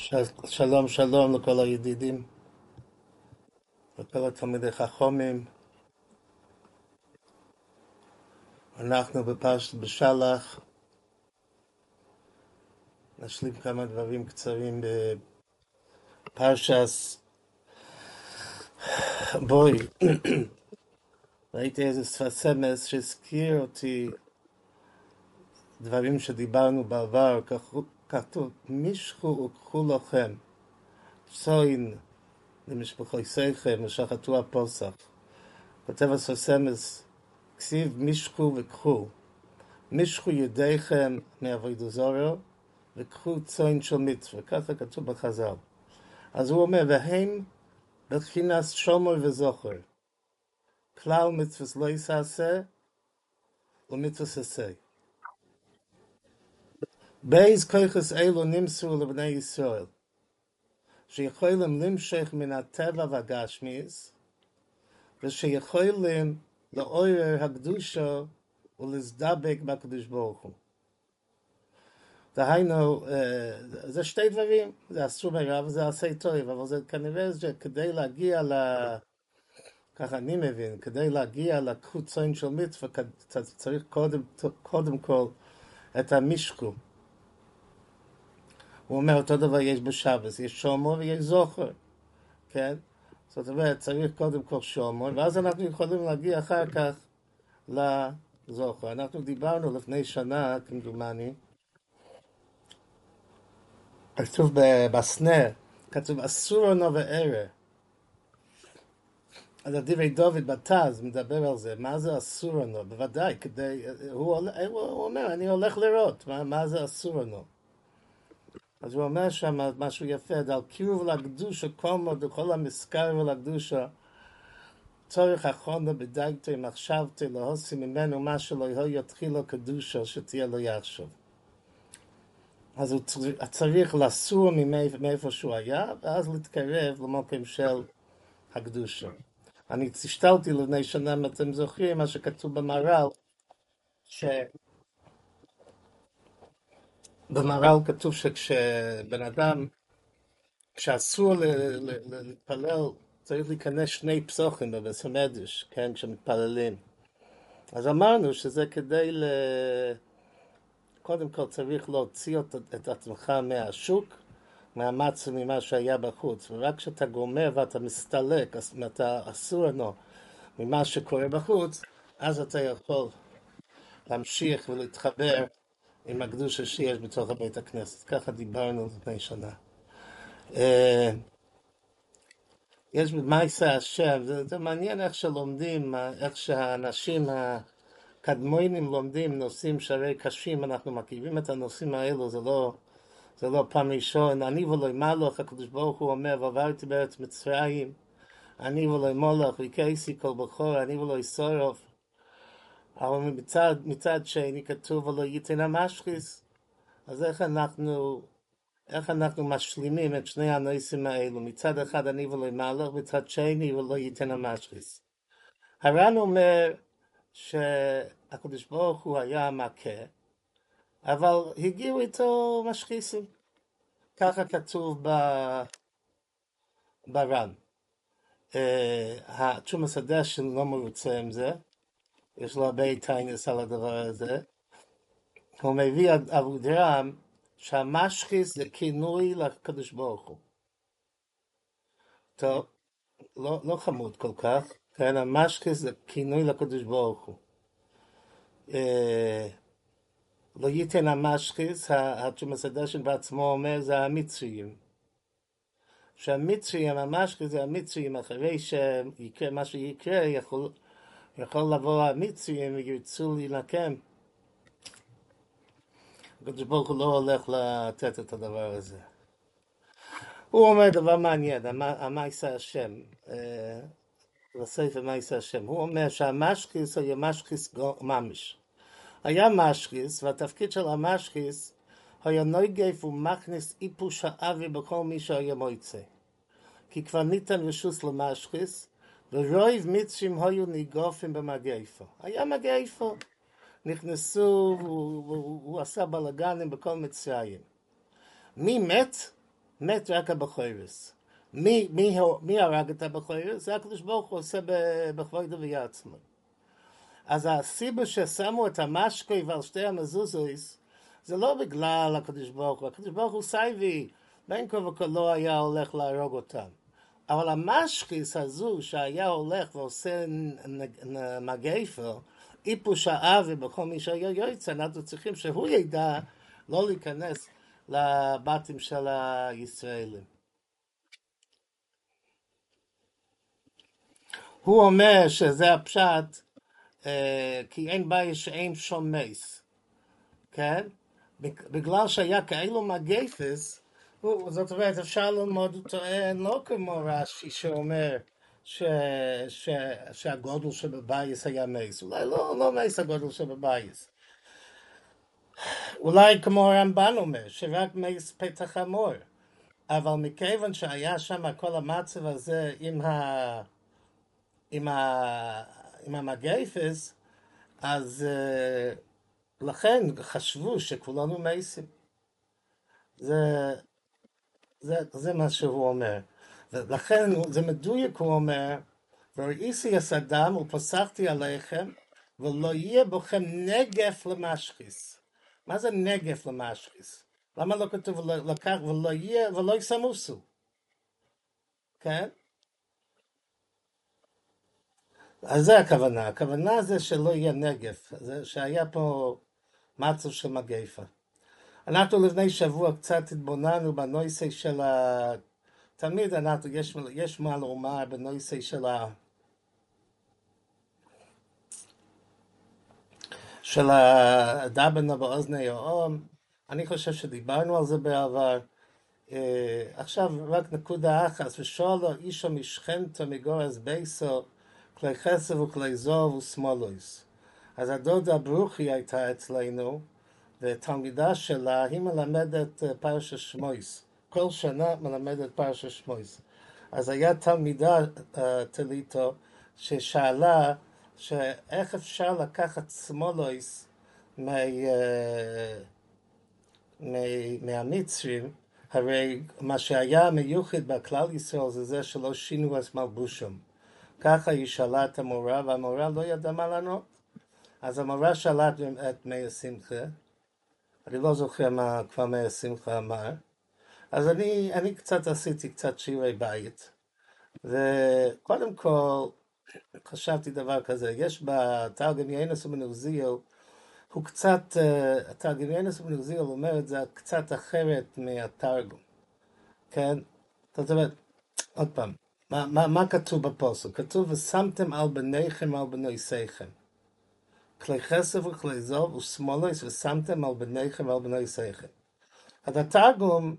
של- שלום שלום לכל הידידים, לכל התלמידי חכמים. אנחנו בפרשת בשלח, נשלים כמה דברים קצרים בפרשס בוי. ראיתי איזה שפת סמס שהזכיר אותי דברים שדיברנו בעבר, כך- כתוב, משכו וקחו לכם, צוין למשפחותיכם ושחטו הפוסח. כותב הסוסמס, כסיב משכו וקחו. משכו ידיכם מעבודה זורו וקחו צוין של מצווה, ככה כתוב בחז"ל. אז הוא אומר, והם בבחינת שומר וזוכר. כלל מצווה לא יעשה ומצווה עשה. בייז כויכס אלו נמסרו לבני ישראל, שיכולים למשך מן הטבע והגשמיס, ושיכולים לעורר הקדושה ולהזדבק בקדוש ברוך הוא. דהיינו, אה, זה שתי דברים, זה אסור מרע וזה עשה טוב, אבל זה כנראה שכדי להגיע ל... ככה אני מבין, כדי להגיע לקוצון של מצווה, צריך קודם, קודם כל את המשקו. הוא אומר אותו דבר יש בשבס, יש שומו ויש זוכר, כן? זאת אומרת, צריך קודם כל שומו, ואז אנחנו יכולים להגיע אחר כך לזוכר. אנחנו דיברנו לפני שנה, כמדומני, כתוב בסנה, כתוב אסור לנו וערה. אז דברי דוד בתז מדבר על זה, מה זה אסור לנו? בוודאי, כדי, הוא, הוא, הוא אומר, אני הולך לראות, מה, מה זה אסור לנו? אז הוא אומר שם משהו יפה, על קירוב לקדושה, כל מוד, כל המזכר ולקדושה, צורך אחרונה בדייגתי מחשבתי להוסי ממנו מה שלא יהיה יתחילו קדושה שתהיה לו יחשוב. אז הוא צריך לסור מאיפה שהוא היה, ואז להתקרב למקום של הקדושה. אני השתלתי לפני שנה, אם אתם זוכרים, מה שכתוב במהר"ל, ש... במהר"ל כתוב שכשבן אדם, כשאסור להתפלל, צריך להיכנס שני פסוחים בבית המדרש, כן, כשמתפללים. אז אמרנו שזה כדי ל... קודם כל צריך להוציא את עצמך מהשוק, מהמצב ממה שהיה בחוץ, ורק כשאתה גומר ואתה מסתלק, אתה אסור לנו ממה שקורה בחוץ, אז אתה יכול להמשיך ולהתחבר עם הקדושה שיש בתוך בית הכנסת. ככה דיברנו לפני שנה. יש במעשה השם, זה, זה מעניין איך שלומדים, איך שהאנשים הקדמונים לומדים נושאים שהרי קשים, אנחנו מכירים את הנושאים האלו, זה לא, זה לא פעם ראשון, אני ולא מלוך, הקדוש ברוך הוא אומר, ועברתי בארץ מצרים, אני ולא מולך, וכייסי כל בכור, אני ולא שורף, אבל מצד, מצד שני כתוב ולא ייתן המשחיס, אז איך אנחנו, איך אנחנו משלימים את שני הנושאים האלו? מצד אחד אני ולא מלך, מצד שני ולא ייתן המשחיס. הר"ן אומר שהקדוש ברוך הוא היה מכה, אבל הגיעו איתו משחיסים. ככה כתוב בר"ן. התשומת הדשן לא מרוצה עם זה, יש לו הרבה טיינס על הדבר הזה. הוא מביא אבודרם שהמשחיס זה כינוי לקדוש ברוך הוא. טוב, לא, לא חמוד כל כך, כן, המשחיס זה כינוי לקדוש ברוך הוא. לא ייתן המשחיס, התשומת בעצמו אומר, זה המצרים. שהמצרים, המשחיס זה המצרים, אחרי שיקרה מה שיקרה, יכול, יכול לבוא המצרים וירצו להילקם. הקדוש ברוך הוא לא הולך לתת את הדבר הזה. הוא אומר דבר מעניין, המייסה השם, בספר מייסה השם, הוא אומר שהמשחיס היה משחיס ממש. היה משחיס, והתפקיד של המשחיס היה נויגף ומכניס איפוש האבי בכל מי שהיה מויצא. כי כבר ניתן רשוס למשחיס, ורוב מצרים היו ניגופים במגייפו. היה מגייפו. נכנסו, הוא, הוא, הוא עשה בלאגנים בכל מצרים. מי מת? מת רק הבכוירס. מי, מי, מי הרג את הבכוירס? זה הקדוש ברוך הוא עושה בכבודו ויעצמו. אז הסיבה ששמו את המשקוי ועל שתי המזוזויס, זה לא בגלל הקדוש ברוך הוא, הקדוש ברוך הוא סייבי, בין כה וכה לא היה הולך להרוג אותם. אבל המשקיס הזו שהיה הולך ועושה מגייפר, איפוש האבי בכל מי שהיה יועץ, אנחנו צריכים שהוא ידע לא להיכנס לבתים של הישראלים. הוא אומר שזה הפשט, אה, כי אין בעיה שאין שום מייס, כן? בגלל שהיה כאלו מגייפס, זאת אומרת, אפשר ללמוד, הוא טוען לא כמו רש"י שאומר ש, ש, שהגודל שבבייס היה מייס, אולי לא, לא מייס הגודל שבבייס. אולי כמו הרמב"ן אומר, שרק מייס פתח המור. אבל מכיוון שהיה שם כל המצב הזה עם, ה... עם, ה... עם המגייפס, אז uh, לכן חשבו שכולנו מייסים. זה, זה, זה מה שהוא אומר. ולכן זה מדויק, הוא אומר, וראיסי אסדם ופסחתי עליכם, ולא יהיה בכם נגף למשחיס. מה זה נגף למשחיס? למה לא כתוב לקח ולא יהיה ולא יסמוסו? כן? אז זה הכוונה. הכוונה זה שלא יהיה נגף. זה שהיה פה מצב של מגפה. אנחנו לפני שבוע קצת התבוננו בנושא של ה... תמיד אנחנו, יש, יש מה לומר בנושא של ה... של הדבנה באוזני האום. אני חושב שדיברנו על זה בעבר. Uh, עכשיו רק נקודה אחת, ושאלו אישו משכנתו מגורס בייסו, כלי חסר וכלי זוב ושמאלויס. אז הדודה ברוכי הייתה אצלנו, ותלמידה שלה, היא מלמדת פרשת שמויס. כל שנה מלמדת פרשת שמויס. אז היה תלמידה uh, תליטו ששאלה שאיך אפשר לקחת שמאלויס uh, מהמצרים, הרי מה שהיה מיוחד בכלל ישראל זה זה שלא שינו את מלבושם. ככה היא שאלה את המורה, והמורה לא ידעה מה לענות. אז המורה שאלה את מאיר שמחה, אני לא זוכר מה כבר מאיר שמחה אמר, אז אני, אני קצת עשיתי קצת שיעורי בית, וקודם כל חשבתי דבר כזה, יש בתרגם יינס ומנוזיל הוא קצת, התרגם יינס ומנוזיל אומר את זה קצת אחרת מהתרגום, כן? זאת אומרת, עוד פעם, מה, מה, מה כתוב בפוסק? כתוב ושמתם על בניכם על בנויסיכם. כלי חסר וכלי זוב ושמאלויס ושמתם על בניכם ועל בנויסיכם. אז התרגום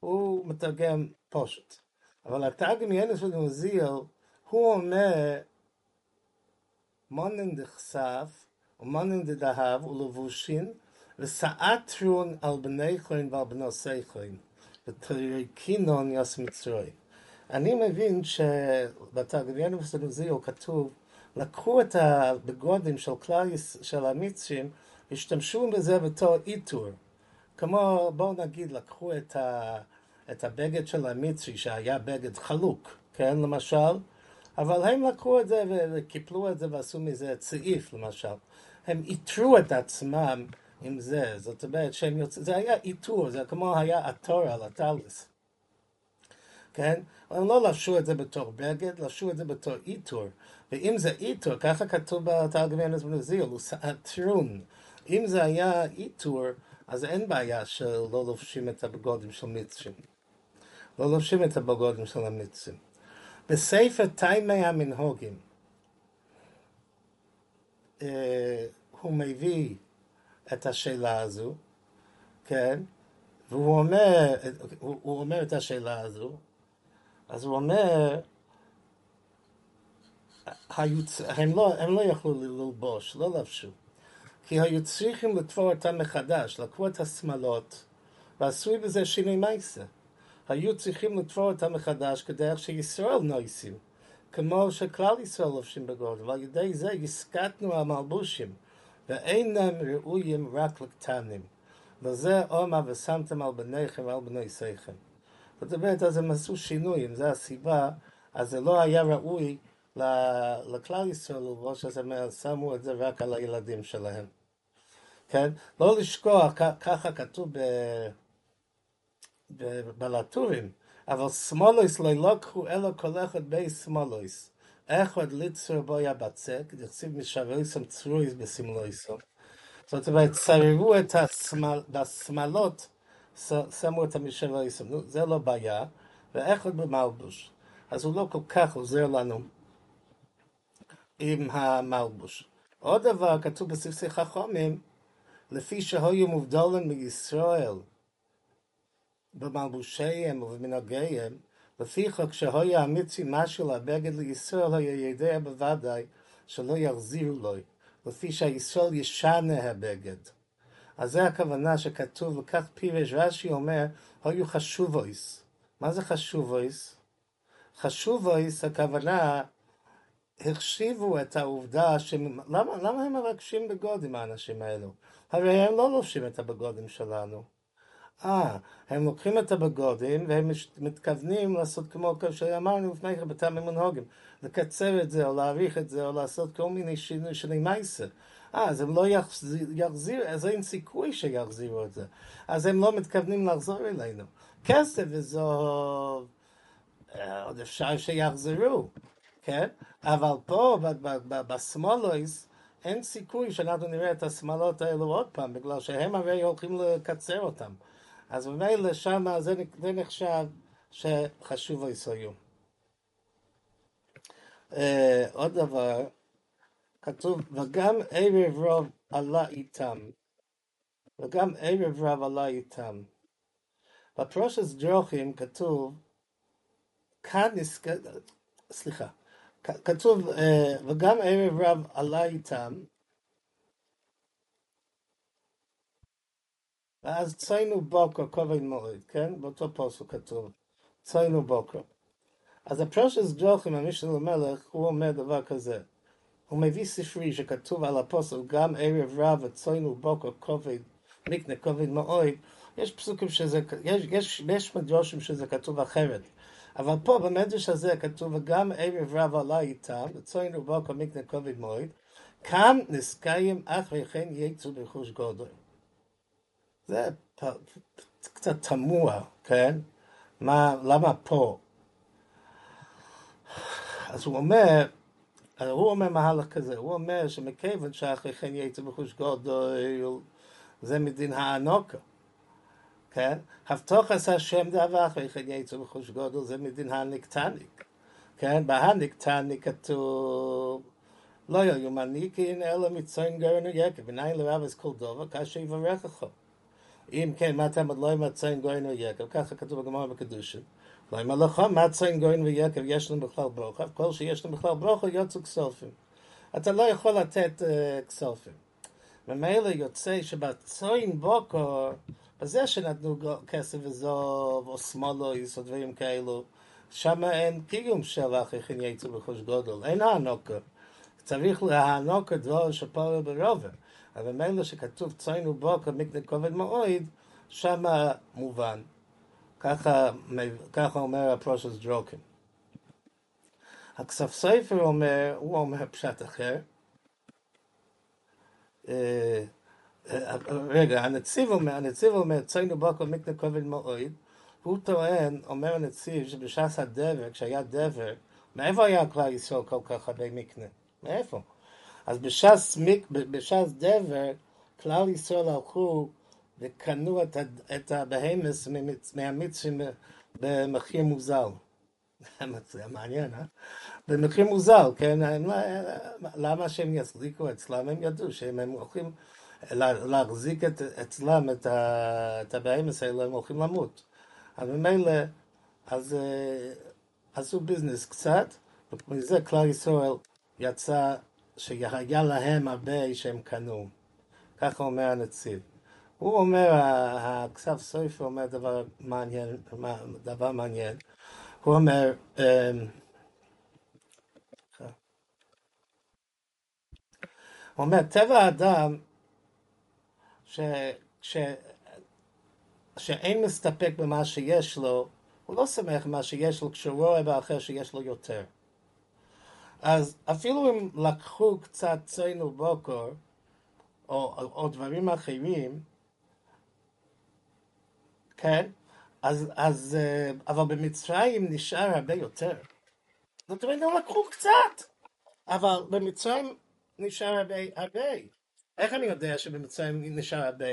הוא מתרגם פושט. אבל התרגם ינס ונוזיל הוא אומר מונן דכסף ומונן דדהב ולבושין וסעטרון על בני חוין ועל בנוסי חוין ותריקינון יס מצרוי. אני מבין שבתרגם ינס ונוזיל כתוב לקחו את הבגודים של כלל של המצרים, השתמשו בזה בתור איתור. כמו, בואו נגיד, לקחו את, ה, את הבגד של המצרי, שהיה בגד חלוק, כן, למשל, אבל הם לקחו את זה וקיפלו את זה ועשו מזה צעיף, למשל. הם איתרו את עצמם עם זה, זאת אומרת שהם יוצאים, זה היה איתור, זה כמו היה התור על הטליס. כן? הם לא לבשו את זה בתור בגד, לבשו את זה בתור איתור. ואם זה איתור, ככה כתוב בתרגם ינס בנזיל, הוא סעטרון. אם זה היה איתור, אז אין בעיה שלא לובשים את הבגודים של מצרים. לא לובשים את הבגודים של המצרים. בספר תימי המנהוגים, הוא מביא את השאלה הזו, כן? והוא אומר, הוא, הוא אומר את השאלה הזו, אז הוא אומר, הם לא, הם לא יכלו ללבוש, לא לבשו. כי היו צריכים לתפור אותם מחדש, לקחו את השמאלות, ועשו בזה שינוי מייסה. היו צריכים לתפור אותם מחדש כדי שישראל נויסים, כמו שכלל ישראל לובשים בגודל, ועל ידי זה הסקטנו המלבושים, ואינם ראויים רק לקטנים. וזה עומר ושמתם על בניכם ועל בני שיכם. זאת אומרת, אז הם עשו שינויים, זו הסיבה, אז זה לא היה ראוי לכלל ישראל ללבוש, אז הם שמו את זה רק על הילדים שלהם. כן? לא לשכוח, ככה כתוב בלטורים, אבל שמאלויס לא ילקחו אלא כל אחד בי שמאלויס. אחד ליצור בו יבצק, דכסיב משבריסם צרויס בסמלויסו. זאת אומרת, צררו את השמאל, בשמאלות, שמו את המשבריסם. נו, זה לא בעיה, ואחד במלבוש. אז הוא לא כל כך עוזר לנו עם המלבוש. עוד דבר כתוב בספסי חכמים, לפי שהיו מובדלים מישראל במלבושיהם ובמנהגיהם, לפיכך כשהיה המצי משהו לבגד לישראל היה ידע בוודאי שלא יחזירו לו, לפי שהישראל ישנה הבגד. אז זה הכוונה שכתוב, וכך פירש רש"י אומר, היו חשובויס. מה זה חשובויס? חשובויס, הכוונה, החשיבו את העובדה ש... למה, למה הם מרגשים בגודים האנשים האלו? הרי הם לא לובשים את הבגודים שלנו. אה, הם לוקחים את הבגודים והם מתכוונים לעשות כמו שאמרנו לפני כן בטעם המונהוגים, לקצר את זה או להאריך את זה או לעשות כל מיני שינוי שני מייסר. אה, אז הם לא יחזיר, אז אין סיכוי שיחזירו את זה. אז הם לא מתכוונים לחזור אלינו. כסף וזו... אה, עוד אפשר שיחזרו, כן? אבל פה, בשמאלויס, אין סיכוי שאנחנו נראה את השמאלות האלו עוד פעם, בגלל שהם הרי הולכים לקצר אותם. אז ממילא שם זה, נחשב שחשוב היסויו. Uh, עוד דבר, כתוב, וגם ערב רוב עלה איתם, וגם ערב רב עלה איתם. בפרושס דרוכים כתוב, כאן נסק... סליחה, כתוב, uh, וגם ערב רב עלה איתם, ואז ציינו בוקר כובד מועד, כן? באותו פוסק כתוב, ציינו בוקר. אז הפרושס דרוכם, המשנה למלך, הוא אומר דבר כזה. הוא מביא ספרי שכתוב על הפוסק, גם ערב רב וציינו בוקר כובד, מקנה כובד מאוד. יש פסוקים שזה, יש, יש, יש מדרושים שזה כתוב אחרת. אבל פה במדרש הזה כתוב, וגם ערב רב עלה איתם, וציינו בוקר מקנה כובד מאוד, כאן נסקיים אחרי כן יצאו בחוש גודל. זה קצת תמוה, כן? מה, למה פה? אז הוא אומר, הוא אומר מהלך כזה, הוא אומר שמכיוון שאחרי כן יצא בחוש גודל, זה מדין הענוקה, כן? הבטוח עשה שם דבר אחרי כן יצא בחוש גודל, זה מדין הנקטניק, כן? בהנקטניק כתוב לא יאמניקין אלא מציין גרנו יקב, ונאי לרב אז כל דובר כאשר יברכך. אם כן, מה תמד לא ימצאין גוין ויקב, ככה כתוב בגמרא בקדושין. לא ימלאכה מצאין גוין ויקב, יש להם בכלל ברוכב, כל שיש להם בכלל ברוכב יוצאו כסופים. אתה לא יכול לתת uh, כסופים. ממילא יוצא שבצוין בוקר, בזה שנתנו כסף וזוב, או שמאלויס, או דברים כאלו, שם אין קיום של כן יצאו בחוש גודל, אין הענוקה. צריך להענוק את דבר שפועל ברובר. אבל מילא שכתוב ציינו בוקר מקנה כובד מועד, שמה מובן. ככה, ככה אומר הפרושס דרוקן. הכסף ספר אומר, הוא אומר פשט אחר. רגע, הנציב אומר, הנציב אומר, ציינו בוקר מקנה כובד מועד, הוא טוען, אומר הנציב, שבש"ס הדבר, כשהיה דבר, מאיפה היה כלל ישראל כל כך הרבה מקנה? מאיפה? אז בש"ס, בש"ס דבר, כלל ישראל הלכו וקנו את, את הבהמס מהמצרים במחיר מוזל. זה מעניין, אה? במחיר מוזל, כן? לא, למה שהם יסליקו אצלם? הם ידעו שהם הולכים להחזיק את, אצלם את, את הבהמס האלה, הם הולכים למות. אז ממילא, אז אה, עשו ביזנס קצת, ומזה כלל ישראל יצא שהיה להם הרבה שהם קנו. ככה אומר הנציב. הוא אומר, הכסף סופר אומר דבר מעניין, דבר מעניין. הוא אומר, אמ, הוא אומר, טבע האדם, ש, ש, שאין מסתפק במה שיש לו, הוא לא שמח מה שיש לו כשהוא רואה באחר שיש לו יותר. אז אפילו אם לקחו קצת ציינו בוקר, או, או, או דברים אחרים, כן? אז, אז, אה, אבל במצרים נשאר הרבה יותר. זאת אומרת, הם לקחו קצת, אבל במצרים נשאר הרבה, הרבה. איך אני יודע שבמצרים נשאר הרבה?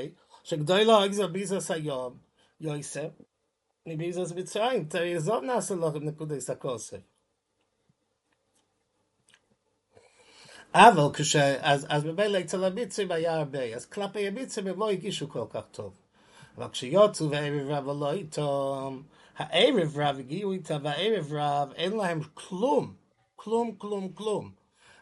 שגדול לא אגזר ביזס היום, יוסף, מביזס מצרים, תראי זאת נעשה לכם נקודי סקוסף. אבל כש... אז, אז ממילא אצל המצרים היה הרבה, אז כלפי המצרים הם לא הגישו כל כך טוב. אבל כשיוצאו וערב רב לא איתם, הערב רב הגיעו איתם, והערב רב אין להם כלום, כלום, כלום, כלום.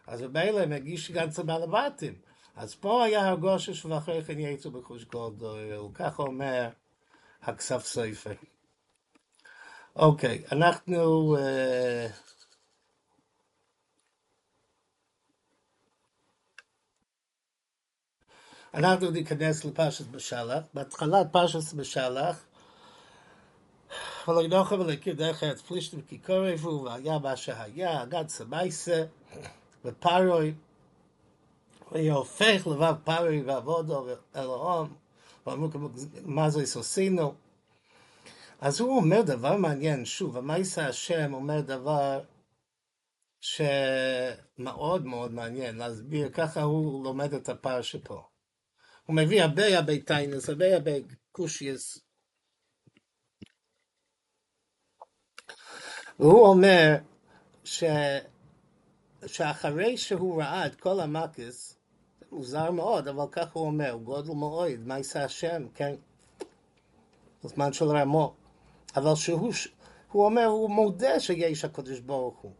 אז ממילא הם הגישו גם אצל בעל הבתים. אז פה היה הרגושש ואחרי כן יצאו בחוש גודל, ככה אומר הכסף סופר. אוקיי, אנחנו... אה, אנחנו ניכנס לפרשת בשלח. בהתחלת פרשת בשלח, ולא נוכל ולהכיר דרך ארץ פלישתים כי קורבו, והיה מה שהיה, גד סמייסה, ופרוי, והיה הופך לבב פרוי ועבודו אלוהום, ואמרו מה זה עשינו. אז הוא אומר דבר מעניין, שוב, המייסה השם אומר דבר שמאוד מאוד מעניין להסביר, ככה הוא לומד את הפרשה פה. הוא מביא הרבה הרבה טיינס, הרבה הרבה קושייס. והוא אומר ש... שאחרי שהוא ראה את כל המקס, מוזר מאוד, אבל ככה הוא אומר, גודל מאוד, מה יעשה השם, כן? בזמן של רמו. אבל שהוא, הוא אומר, הוא מודה שיש הקדוש ברוך הוא.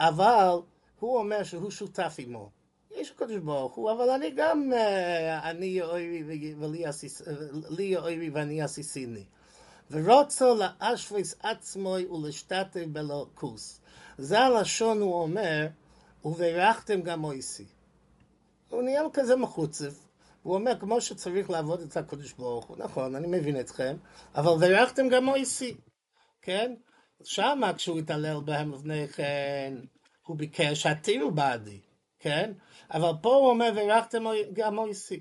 אבל הוא אומר שהוא שותף עמו. יש הקדוש ברוך הוא, אבל אני גם, אה, אני אויבי ולי אויבי ואני אסיסיני. ורוצו לאשוויס עצמוי ולשתתף בלוקוס. זה הלשון הוא אומר, וברכתם גם אויסי. הוא נהיה כזה מחוצף. הוא אומר, כמו שצריך לעבוד את הקדוש ברוך הוא, נכון, אני מבין אתכם, אבל ורכתם גם אויסי, כן? שמה כשהוא התעלל בהם לפני כן, הוא ביקש שהתירו בעדי, כן? אבל פה הוא אומר, ורכתם גם מויסי.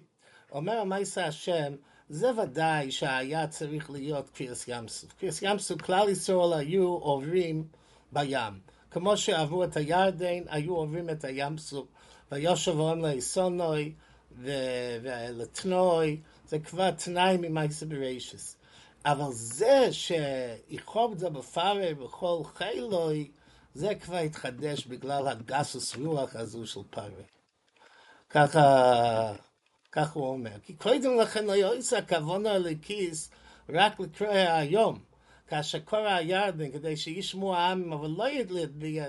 אומר המייסה השם, זה ודאי שהיה צריך להיות קריאס ים סוף. קריאס ים סוף, כלל ישראל היו עוברים בים. כמו שעברו את הירדן, היו עוברים את הים סוף. ויושב אוהם לאסונוי ולתנוי, זה כבר תנאי ממייסה ברישס. אבל זה שיכוב זה בפארה בכל חילוי, זה כבר התחדש בגלל הגסוס רוח הזו של פארה. ככה, כך הוא אומר. כי קודם לכן לא יועץ הכוונה לכיס רק לקרוא היום, כאשר קורא הירדן, כדי שישמעו העמים, אבל לא ידלית בי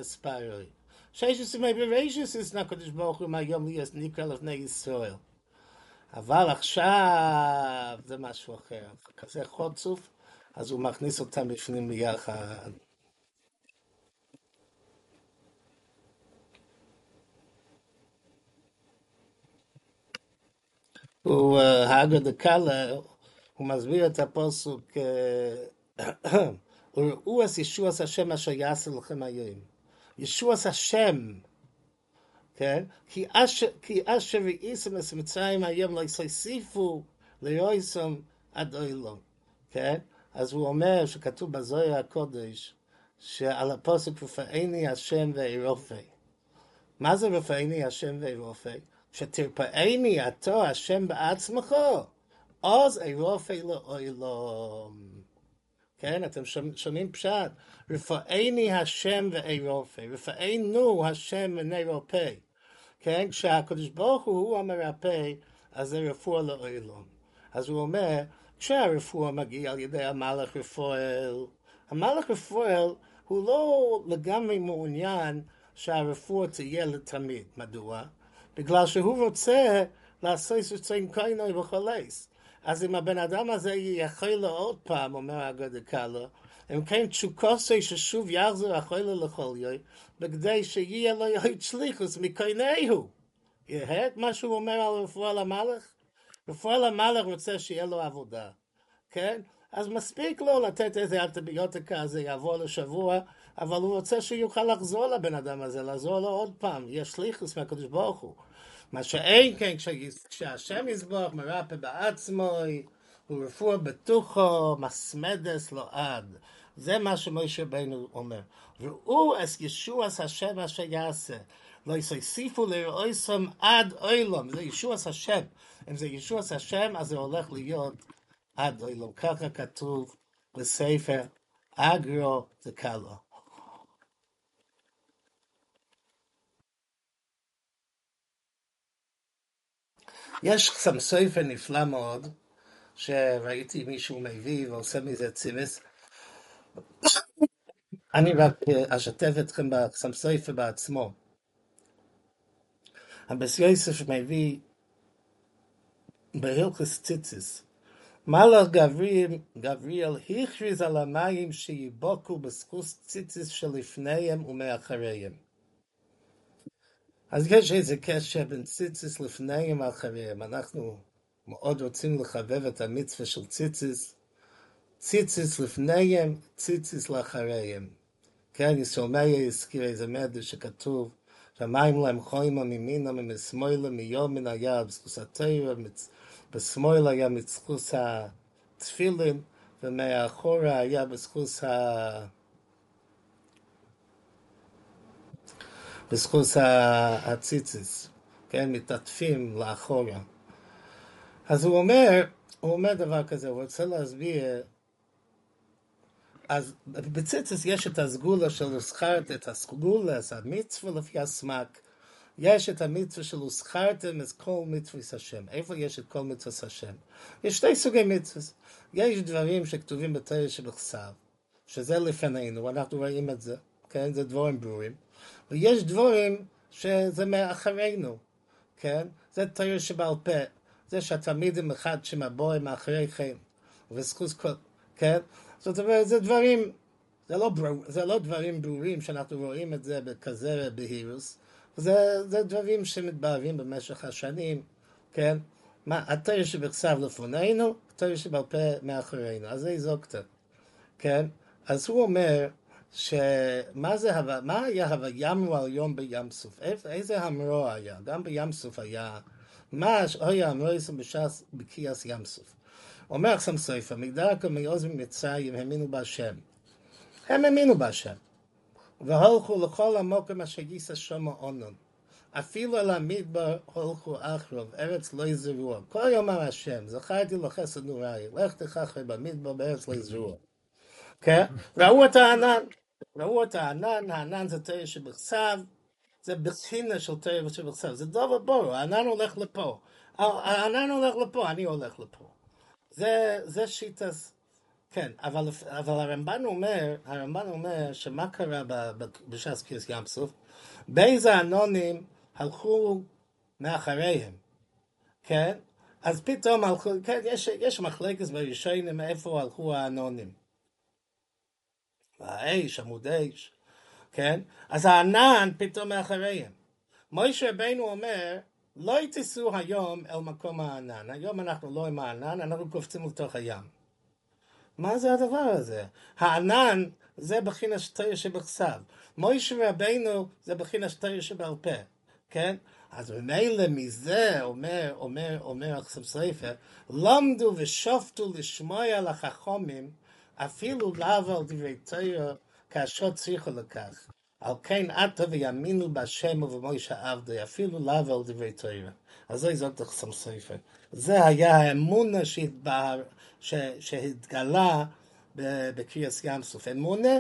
הספרוי. שיש עשמי ברישס יש נקדש ברוך הוא מהיום ליאס נקרא לפני ישראל. אבל עכשיו זה משהו אחר. כזה חוצוף, אז הוא מכניס אותם בפנים ביחד. הוא הגה דקאלה, הוא מסביר את הפוסוק, וראו אז ישוע השם אשר יעשה לכם היום. ישוע השם, כן? כי אשר ראיסם את מצרים היום לא יוסיפו ליועסם עד אילום, כן? אז הוא אומר שכתוב בזוהר הקודש, שעל הפוסק רפאני השם ואירופי. מה זה רפאני השם ואירופי? שתרפאני אתה השם בעצמך, אז אירופי לאוילום. כן, אתם שומעים פשט? רפאני השם ואירופי, רפאנו השם ונאירופי. כן, כשהקדוש ברוך הוא הוא המרפא, אז זה רפואה לאוילום. אז הוא אומר, כשהרפואה מגיעה על ידי המלך רפואל, המלך רפואל הוא לא לגמרי מעוניין שהרפואה תהיה לתמיד. מדוע? בגלל שהוא רוצה לעשות רצון קיינו וכו'. אז אם הבן אדם הזה יכול לו עוד פעם, אומר הגודל קלו, אם כן תשוקוסי ששוב יחזור החולה לכל יום, בכדי שיהיה לו יועד שליחוס. יראה את מה שהוא אומר על רפואה למלך? רפואה למלך רוצה שיהיה לו עבודה, כן? אז מספיק לו לתת איזה אנטיביוטיקה, זה יעבור לשבוע, אבל הוא רוצה שיוכל לחזור לבן אדם הזה, לעזור לו עוד פעם, יש שליחוס מהקדוש ברוך הוא. מה שאין כן, כשהשם יזבוח מרפא בעצמו, הוא רפואה בטוחו, מסמדס לו עד. זה מה שמשה רבנו אומר. ראו אס ישועס השם אשר יעשה. לא יוסיפו לרעויסם עד אוילום. זה ישועס השם. אם זה ישועס השם, אז זה הולך להיות עד אוילום. ככה כתוב בספר אגרו דקלו. יש שם ספר נפלא מאוד, שראיתי מישהו מביא ועושה מזה צימס. אני רק אשתף אתכם בסם ספר בעצמו. הבס יוסף מביא בהלכס ציציס. מלאך גבריאל, גבריאל הכריז על המים שיבוקו בזכות ציציס שלפניהם ומאחריהם. אז יש איזה קשר בין ציציס לפניהם ואחריהם. אנחנו מאוד רוצים לחבב את המצווה של ציציס. ציציס לפניהם, ציציס לאחריהם. כן, ישראל מאיר הזכיר איזה מדע שכתוב שהמים להם חוימה ממינם ומשמאלה מיום מן היה בזכוס התרא, בשמאל היה בזכוס התפילין, ומאחורה היה בזכוס ה... בזכוס הציציס, כן, מתעטפים לאחורה. אז הוא אומר, הוא אומר דבר כזה, הוא רוצה להסביר, אז בציציס יש את הסגולה של זכרת, את הסגולה, את המצווה לפי הסמק, יש את המצווה של זכרתם את כל מצווה השם. איפה יש את כל מצווה השם? יש שתי סוגי מצווה. יש דברים שכתובים בתרא שבכסף, שזה לפנינו, אנחנו רואים את זה, כן? זה דברים ברורים. ויש דברים שזה מאחרינו, כן? זה תרא שבעל פה. זה שהתלמידים אחד שמבוא הם אחריכם, וזכות כל, כן? זאת אומרת, זה דברים, זה לא, בר, זה לא דברים ברורים שאנחנו רואים את זה בכזה בהירוס, זה, זה דברים שמתבהרים במשך השנים, כן? מה, התרא שבכסף לפנינו, התרא שבעל פה מאחורינו, אז זה זוקטה, כן? אז הוא אומר, שמה זה, מה היה הווימרו על יום בים סוף? איזה המרוא היה? גם בים סוף היה מה היה המויסם בש"ס בקריאס ים סוף. אומר חסם סופר, מגדרקו מעוז ממצרים האמינו בהשם. הם האמינו בהשם. והולכו לכל המוקם אשר גיסא שומו אונון. אפילו אל המדבר הולכו אחרוב, ארץ לא יזרוע. כל יום אמר השם, זכרתי לו חסד נוראי, לך תכחר במדבר בארץ לא יזרוע. כן? ראו את הענן, ראו את הענן, הענן זה תרא שבכסב, זה בחינה של תרא שבכסף, זה דובר בורו, הענן הולך לפה, הענן הולך לפה, אני הולך לפה. זה, זה שיטס, כן, אבל, אבל הרמב"ן אומר, הרמב"ן אומר שמה קרה בש"ס קיס ים סוף? באיזה אנונים הלכו מאחריהם, כן? אז פתאום הלכו, כן, יש, יש מחלקת בראשונים איפה הלכו האנונים. האש, עמוד אש, כן? אז הענן פתאום מאחריהם. מוישה רבינו אומר, לא תיסעו היום אל מקום הענן. היום אנחנו לא עם הענן, אנחנו קופצים לתוך הים. מה זה הדבר הזה? הענן זה בחינה שטריה שבכסב. מוישה רבינו זה בחינה שטריה שבעל פה, כן? אז ממילא מזה אומר, אומר, אומר עכשיו ספר, למדו ושופטו לשמוע על החכומים, אפילו לאו על דברי תרא כאשר צריכו לכך. על כן עתה ויאמינו בהשם ובמוישה עבדי, אפילו לאו על דברי תרא. אז זה זאת תחסם ספר. זה היה האמונה שהתבהר, שהתגלה בקריאס ים סוף. אמונה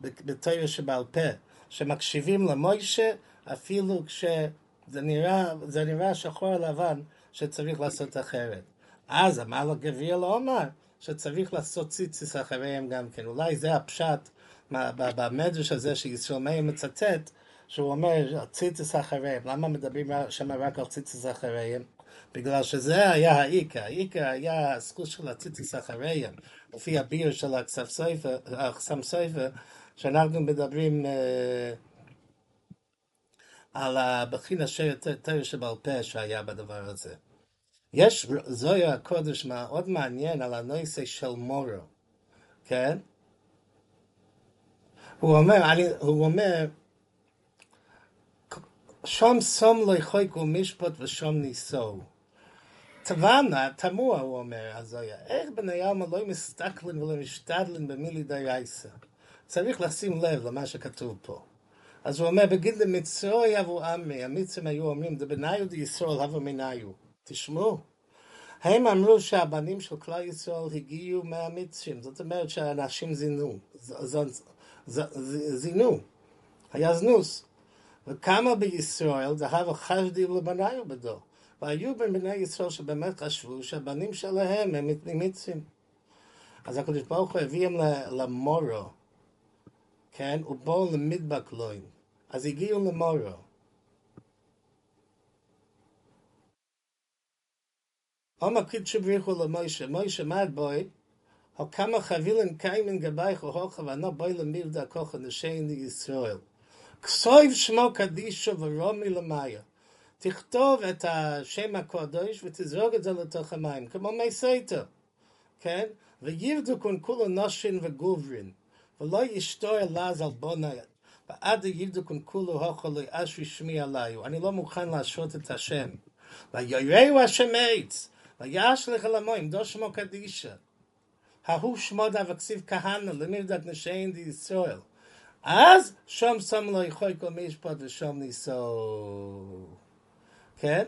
בתרא שבעל פה, שמקשיבים למוישה אפילו כשזה נראה, נראה שחור לבן שצריך לעשות אחרת. אז אמר לו גבריאל עומר, שצריך לעשות ציציס אחריהם גם כן. אולי זה הפשט במדרש הזה שישראל מאיר מצטט, שהוא אומר ציציס אחריהם. למה מדברים שם רק על ציציס אחריהם? בגלל שזה היה העיקר, העיקר היה הזכות של הציציס אחריהם, לפי הביר של החסם סופר, שאנחנו מדברים uh, על הבחינה של תרא שבעל פה שהיה בדבר הזה. יש זויה הקודש מאוד מעניין על הנושא של מורו, כן? הוא אומר, אני, הוא אומר, שום סום לא יחויקו משפט ושום ניסו. תבנה, תמוה, הוא אומר, הזויה, איך בני עלמא לא מסתכלים ולא משתדלים במילי דייסה? צריך לשים לב למה שכתוב פה. אז הוא אומר, בגיד למצרוי אבו עמי, המצרים היו אומרים, דבניו דישראל הבו מניו. תשמעו, הם אמרו שהבנים של כלל ישראל הגיעו מהמצרים, זאת אומרת שהאנשים זינו, זינו, היה זנוס. וכמה בישראל דהב חשדי לבניו בדו. והיו בני ישראל שבאמת חשבו שהבנים שלהם הם מצרים. אז הקדוש ברוך הוא הביאם למורו, כן? ובואו למדבק לוין. אז הגיעו למורו. אומר קידשו בריחו למוישה, מוישה מד בוי, או כמה חבילן קיימן גבייך הוכה וענו בוי למיר דרכוך נשיין לישראל. כסויב שמו קדישו ורומי למאיה. תכתוב את השם הקודש ותזרוג את זה לתוך המים, כמו מי סייטר, כן? וירדו כאן כולו נושין וגוברין, ולא ישתור אלאז על בוני, ועד ירדו כאן כולו הוכו לי אשרי שמי עליו, אני לא מוכן להשרות את השם. ויראו השם עץ, וישלח אל המים, דו שמו קדישה. ההוא שמו דבקסיב כהנא, למירדת נשיין די ישראל. אז שום שם לא יכול כל משפט ושום ניסו. כן?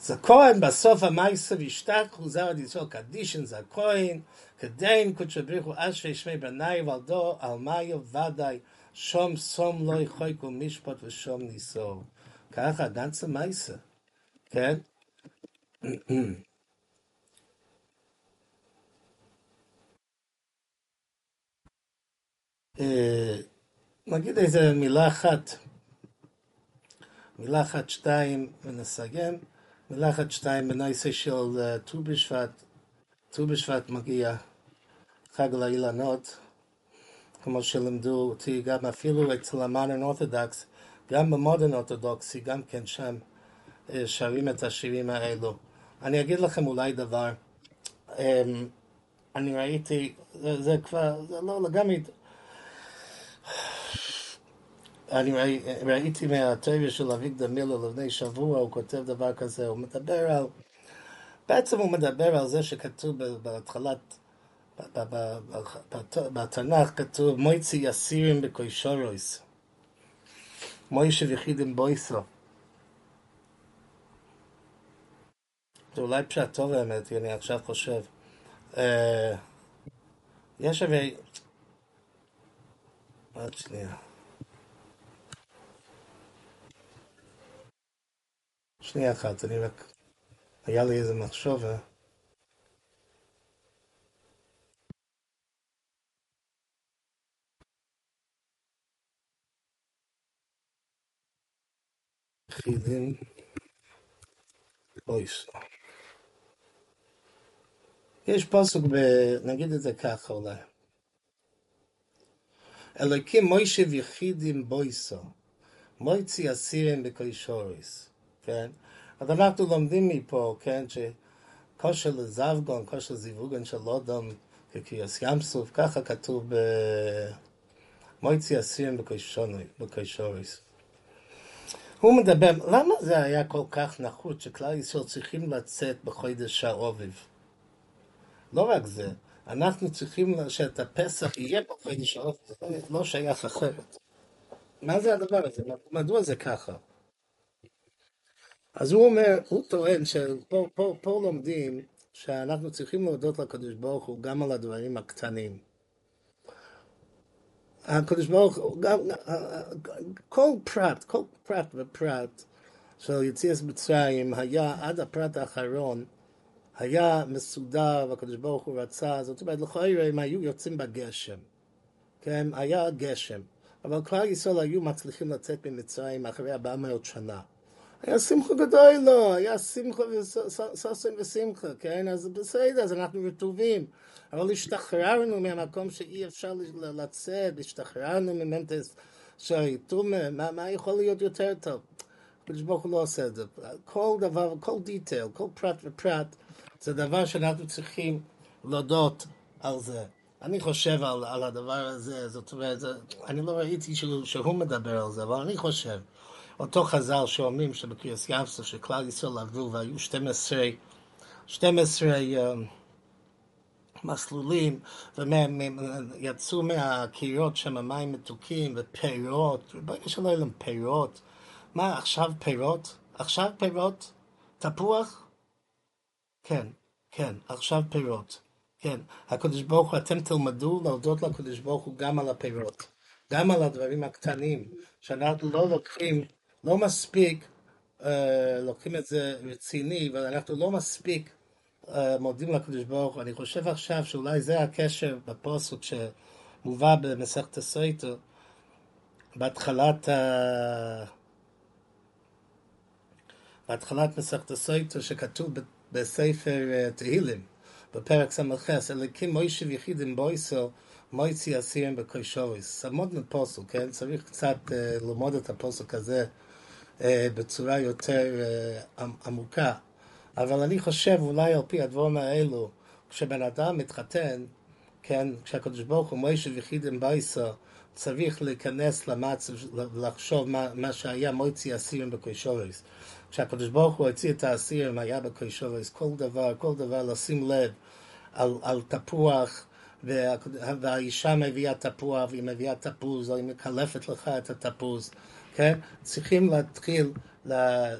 זה כהן בסוף המייסה וישתק חוזר עד ישראל קדישן זה הכהן כדין קודשו בריחו אשרי שמי בני ולדו על מאיו ודאי שום סום לא יכול כל משפט ושום ניסו. ככה גנצה מייסה. כן? נגיד איזה מילה אחת, מילה אחת שתיים ונסיים, מילה אחת שתיים בנושא של ט"ו בשבט, ט"ו בשבט מגיע חג לאילנות, כמו שלימדו אותי גם אפילו אצל המודרן אורתודוקס, גם במודרן אורתודוקסי, גם כן שם שרים את השירים האלו. אני אגיד לכם אולי דבר, אני ראיתי, זה, זה כבר, זה לא לגמרי, אני ראי, ראיתי מהתיאוריה של אביגדור מילר לפני שבוע, הוא כותב דבר כזה, הוא מדבר על, בעצם הוא מדבר על זה שכתוב בהתחלת, בתנ"ך כתוב מויצי יסירים בקוישורויס, מוישה ויחידים בויסו. זה אולי פשט טוב האמת, אני עכשיו חושב. יש הרי... עוד שנייה. שנייה אחת, אני רק... היה לי איזה מחשוב. חידים אויס. יש פסוק, ב... נגיד את זה ככה אולי. אלוקים מוישה ויחידים בויסו, מויצי אסירים בקוישוריס, כן? אז אנחנו לומדים מפה, כן, שכושר לזבגון, כושר זיווגון של אודם, כקריאס ים סוף, ככה כתוב במויצי אסירים בקוישוריס. הוא מדבר, למה זה היה כל כך נחות שכלל ישראל צריכים לצאת בחודש העובב? לא רק זה, אנחנו צריכים שאת הפסח יהיה העובב, זה לא שייך אחרת. מה זה הדבר הזה? מדוע זה ככה? אז הוא אומר, הוא טוען שפה פה, פה לומדים שאנחנו צריכים להודות לקדוש ברוך הוא גם על הדברים הקטנים. הקדוש ברוך הוא, גם, כל פרט, כל פרט ופרט של יציאת מצרים היה עד הפרט האחרון היה מסודר והקדוש ברוך הוא רצה, זאת אומרת לכאורה הם היו יוצאים בגשם, כן, היה גשם, אבל כלל ישראל היו מצליחים לצאת ממצרים אחרי 400 שנה. היה שמחה גדול לו, היה שמחה וששון ושמחה, כן? אז בסדר, אז אנחנו רטובים. אבל השתחררנו מהמקום שאי אפשר לצאת, השתחררנו ממנטס של מה, מה יכול להיות יותר טוב? הקדוש ברוך הוא לא עושה את זה. כל דבר, כל דיטייל, כל פרט ופרט, זה דבר שאנחנו צריכים להודות על זה. אני חושב על, על הדבר הזה, זאת אומרת, זה, אני לא ראיתי שהוא, שהוא מדבר על זה, אבל אני חושב. אותו חז"ל שאומרים שבקריאס ים סוף שכלל ישראל עברו והיו 12, 12 מסלולים, ויצאו מהקירות שם מים מתוקים ופירות, ברגע שלא היו להם פירות, מה עכשיו פירות? עכשיו פירות? תפוח? כן, כן, עכשיו פירות. כן, הקדוש ברוך הוא, אתם תלמדו להודות לקדוש ברוך הוא גם על הפירות, גם על הדברים הקטנים, שאנחנו לא לוקחים, לא מספיק, אה, לוקחים את זה רציני, ואנחנו לא מספיק אה, מודים לקדוש ברוך הוא. אני חושב עכשיו שאולי זה הקשר בפוסק שמובא במסכת הסויטו, בהתחלת, ה... בהתחלת מסכת הסויטו שכתוב בספר אה, תהילים, בפרק ס"ח, אלוקים מוישב יחידים בויסו, מויצי אסירים בקוישוריס. עמוד מפוסק, כן? צריך קצת uh, ללמוד את הפוסק הזה uh, בצורה יותר עמוקה. אבל אני חושב אולי על פי הדברים האלו, כשבן אדם מתחתן, כן, כשהקדוש ברוך הוא מוישב יחידים בויסו, צריך להיכנס למצב, לחשוב מה, מה שהיה מויצי אסירים בקוישוריס. כשהקדוש ברוך הוא הוציא את האסירים, היה בקוישוריס, כל דבר, כל דבר, לשים לב על, על תפוח, וה, והאישה מביאה תפוח, והיא מביאה תפוז, או היא מקלפת לך את התפוז, כן? צריכים להתחיל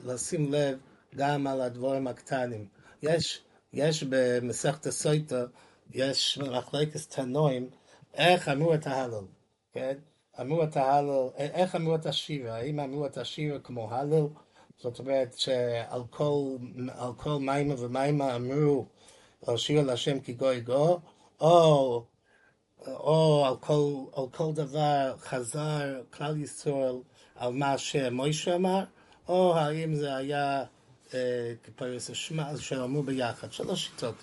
לשים לב גם על הדברים הקטנים. יש, יש במסכת הסויטה, יש מחלקת תנועים, איך אמרו את ההלל, כן? אמרו את ההלל, איך אמרו את השירה, האם אמרו את השירה כמו הלל? זאת אומרת שעל כל, כל מימה ומימה אמרו שיר להשם כי גוי גו, או, או על, כל, על כל דבר חזר כלל ישראל על מה שמוישה אמר, או האם זה היה אה, כפרס השמע שאמרו ביחד, שלוש שיטות.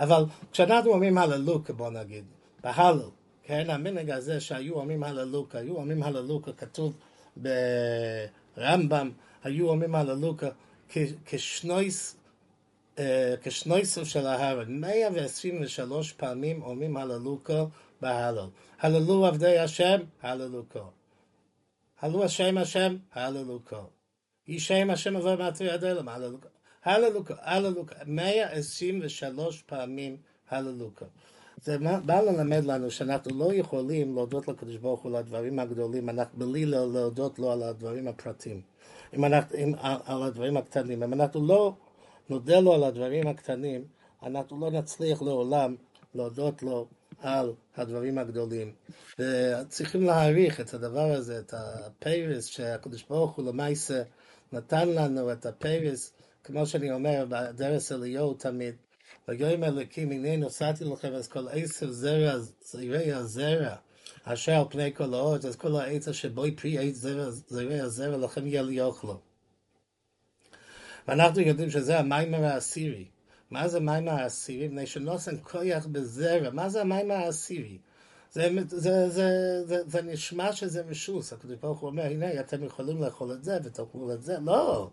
אבל כשאנחנו אומרים הללוקה, בוא נגיד, בהלל, כן, המנהג הזה שהיו אומרים הללוקה, היו אומרים הללוקה, כתוב ברמב"ם, היו אומרים הללוקה כשנויס, אה, כשנויסו של ההרן, 123 פעמים אומרים הללוקה בהלל. הללו עבדי השם, הללוקה. הללו השם השם, הללוקה. ישם השם עבר מעטרי עד אלם, הללוקה. הללוקה, הללוקה, 123 פעמים הללוקה. זה בא ללמד לנו שאנחנו לא יכולים להודות לקדוש ברוך הוא על הדברים הגדולים, אנחנו בלי להודות לו על הדברים הפרטיים. אם אנחנו, אם, על הדברים הקטנים. אם אנחנו לא נודה לו על הדברים הקטנים, אנחנו לא נצליח לעולם להודות לו על הדברים הגדולים. וצריכים להעריך את הדבר הזה, את הפיירס שהקדוש ברוך הוא למעשה נתן לנו את הפיירס, כמו שאני אומר, בדרס אליהו תמיד, ויום אלוקים הנה נוסעתי לכם אז כל עשר זרע, זרעי הזרע. אשר על פני כל האורץ, אז כל העץ אשר בואי פרי עץ זרעי הזרע, לכם יהיה לי אוכלו. ואנחנו יודעים שזה המיימר העשירי. מה זה מיימר העשירי? מפני שנוסן כויח בזרע. מה זה המיימר העשירי? זה, זה, זה, זה, זה נשמע שזה משוס, הקדוש ברוך הוא אומר, הנה, אתם יכולים לאכול את זה ותאכלו את זה. לא,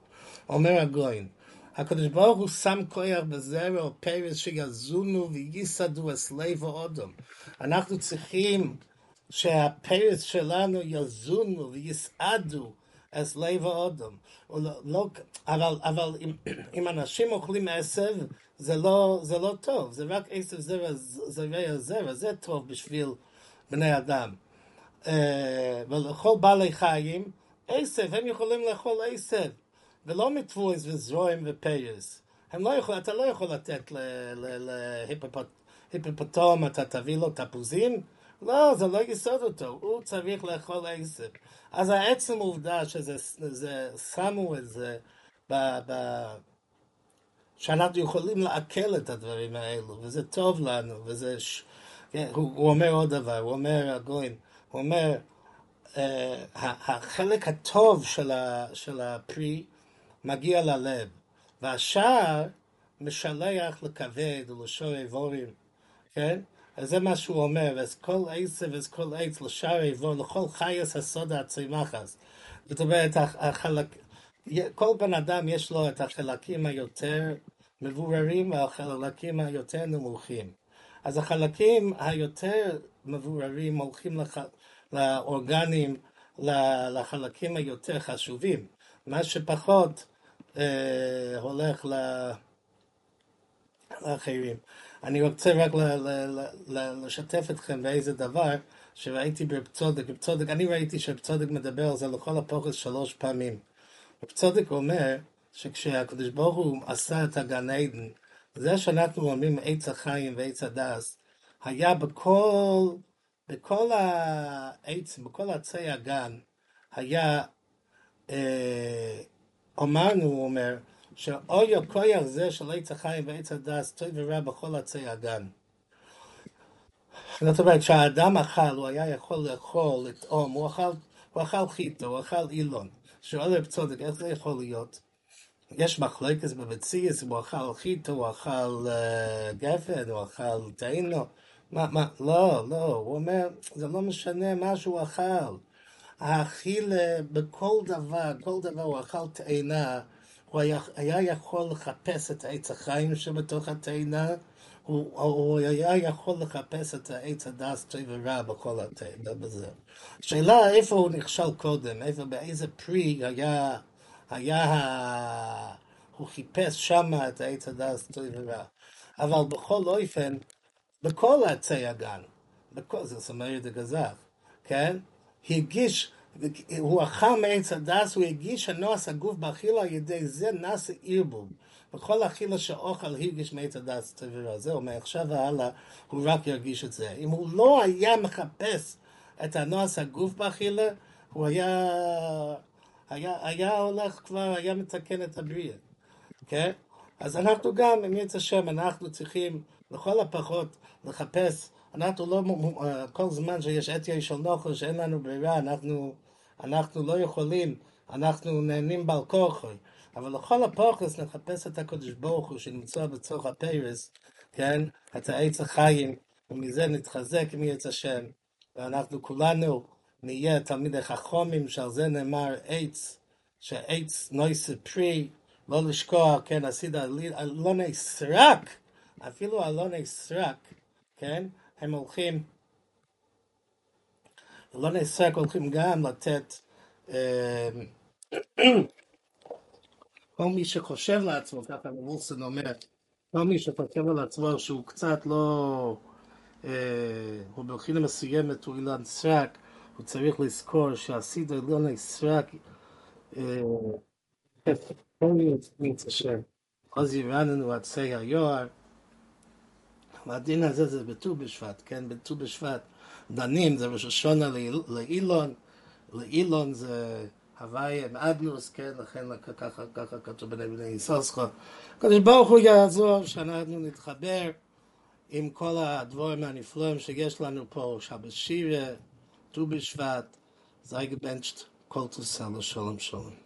אומר הגויין. הקדוש ברוך הוא שם כוח בזרע או פרס שיזונו וייסדו אסלי ואודום. אנחנו צריכים שהפרס שלנו יזונו ויסעדו אז לב האודום. לא, אבל, אבל אם, אם אנשים אוכלים עשב, זה לא, זה לא טוב, זה רק עשב זרע, זרע זרע, זה טוב בשביל בני אדם. Uh, ולכל בעלי חיים, עשב, הם יכולים לאכול עשב, ולא מטבועס וזרועים ופרס. הם לא יכול, אתה לא יכול לתת להיפופוטום, אתה תביא לו תפוזים, לא, זה לא יסוד אותו, הוא צריך לאכול עשב. אז העצם העובדה שזה, שמו את זה ב, ב, שאנחנו יכולים לעכל את הדברים האלו, וזה טוב לנו, וזה... ש... כן, הוא, הוא אומר עוד דבר, הוא אומר, הגוין, הוא אומר, uh, החלק הטוב של, ה, של הפרי מגיע ללב, והשאר משלח לכבד ולשור איבורים, כן? אז זה מה שהוא אומר, אז כל עשב אז כל עץ לשער איבור, לכל חייס הסודה הצמחס. זאת אומרת, החלק, כל בן אדם יש לו את החלקים היותר מבוררים והחלקים היותר נמוכים. אז החלקים היותר מבוררים הולכים לח... לאורגנים, לחלקים היותר חשובים. מה שפחות אה, הולך ל... לאחרים. אני רוצה רק ל, ל, ל, לשתף אתכם באיזה דבר שראיתי בפצודק. בפצודק, אני ראיתי שפצודק מדבר על זה לכל הפוכס שלוש פעמים. בפצודק אומר שכשהקדוש ברוך הוא עשה את הגן עדן, זה שאנחנו אומרים עץ החיים ועץ הדס, היה בכל, בכל העצים, בכל עצי הגן, היה, אה, אמרנו, הוא אומר, שאוי הכויח זה של עץ החיים ועץ הדס, טוב ורע בכל עצי הגן. זאת אומרת, כשהאדם אכל, הוא היה יכול לאכול, לטעום, הוא אכל, הוא אכל חיטו, הוא אכל אילון. שואל רב צודק, איך זה יכול להיות? יש מחלקת בבציאס, הוא אכל חיטו, הוא אכל uh, גפן, הוא אכל טעינו. מה, מה, לא, לא, הוא אומר, זה לא משנה מה שהוא אכל. האכילה בכל דבר, כל דבר הוא אכל תאנה, הוא היה, היה יכול לחפש את עץ החיים שבתוך התאנה, הוא, הוא היה יכול לחפש את העץ הדס טוב ורע בכל התאנה בזה. השאלה איפה הוא נכשל קודם, איפה, באיזה פרי היה, היה, הוא חיפש שם את העץ הדס טוב ורע. אבל בכל אופן, בכל עצי הגן, בכל, זאת אומרת הגזב, כן? הגיש הוא אכל מעץ הדס, הוא הגיש הנועס הגוף באכילה, על ידי זה נעשה ערבוב. בכל אכילה שאוכל הרגיש מעץ הדס תבירה. זהו, מעכשיו והלאה הוא רק ירגיש את זה. אם הוא לא היה מחפש את הנועס הגוף באכילה, הוא היה, היה, היה הולך כבר, היה מתקן את הבריאה. כן? אז אנחנו גם, אם יצא שם, אנחנו צריכים לכל הפחות לחפש אנחנו לא, כל זמן שיש אתיה של נוכל, שאין לנו ברירה, אנחנו אנחנו לא יכולים, אנחנו נהנים בעל כוחו, אבל לכל הפוכס נחפש את הקדוש ברוך הוא שנמצא בצורך הפרס, כן, את העץ החיים, ומזה נתחזק עם עץ השם, ואנחנו כולנו נהיה תלמידי חכומים, שעל זה נאמר עץ, שעץ נויסה פרי, לא לשכוח, כן, עשית אלוני סרק, אפילו אלוני סרק, כן, הם הולכים לא נעסק הולכים גם לתת כל מי שחושב לעצמו, ככה וולסון אומר, כל מי שחושב על עצמו שהוא קצת לא, הוא בבחינה מסוימת הוא אילן סרק, הוא צריך לזכור שהסיד אילון סרק כל מי נמצא שם, אז ירננו עצי היוהר, והדין הזה זה בט"ו בשבט, כן, בט"ו בשבט. דנים, זה ראש השונה לאילון, לאילון זה הוואי עם אדנוס, כן, לכן ככה, כתוב בני בני יסוסכו. הקדוש ברוך הוא יעזור שאנחנו נתחבר עם כל הדבורים הנפלאים שיש לנו פה, שבת שירה, ט"ו בשבט, זייגבנצ'ט, כל תוסלו, שלום שלום.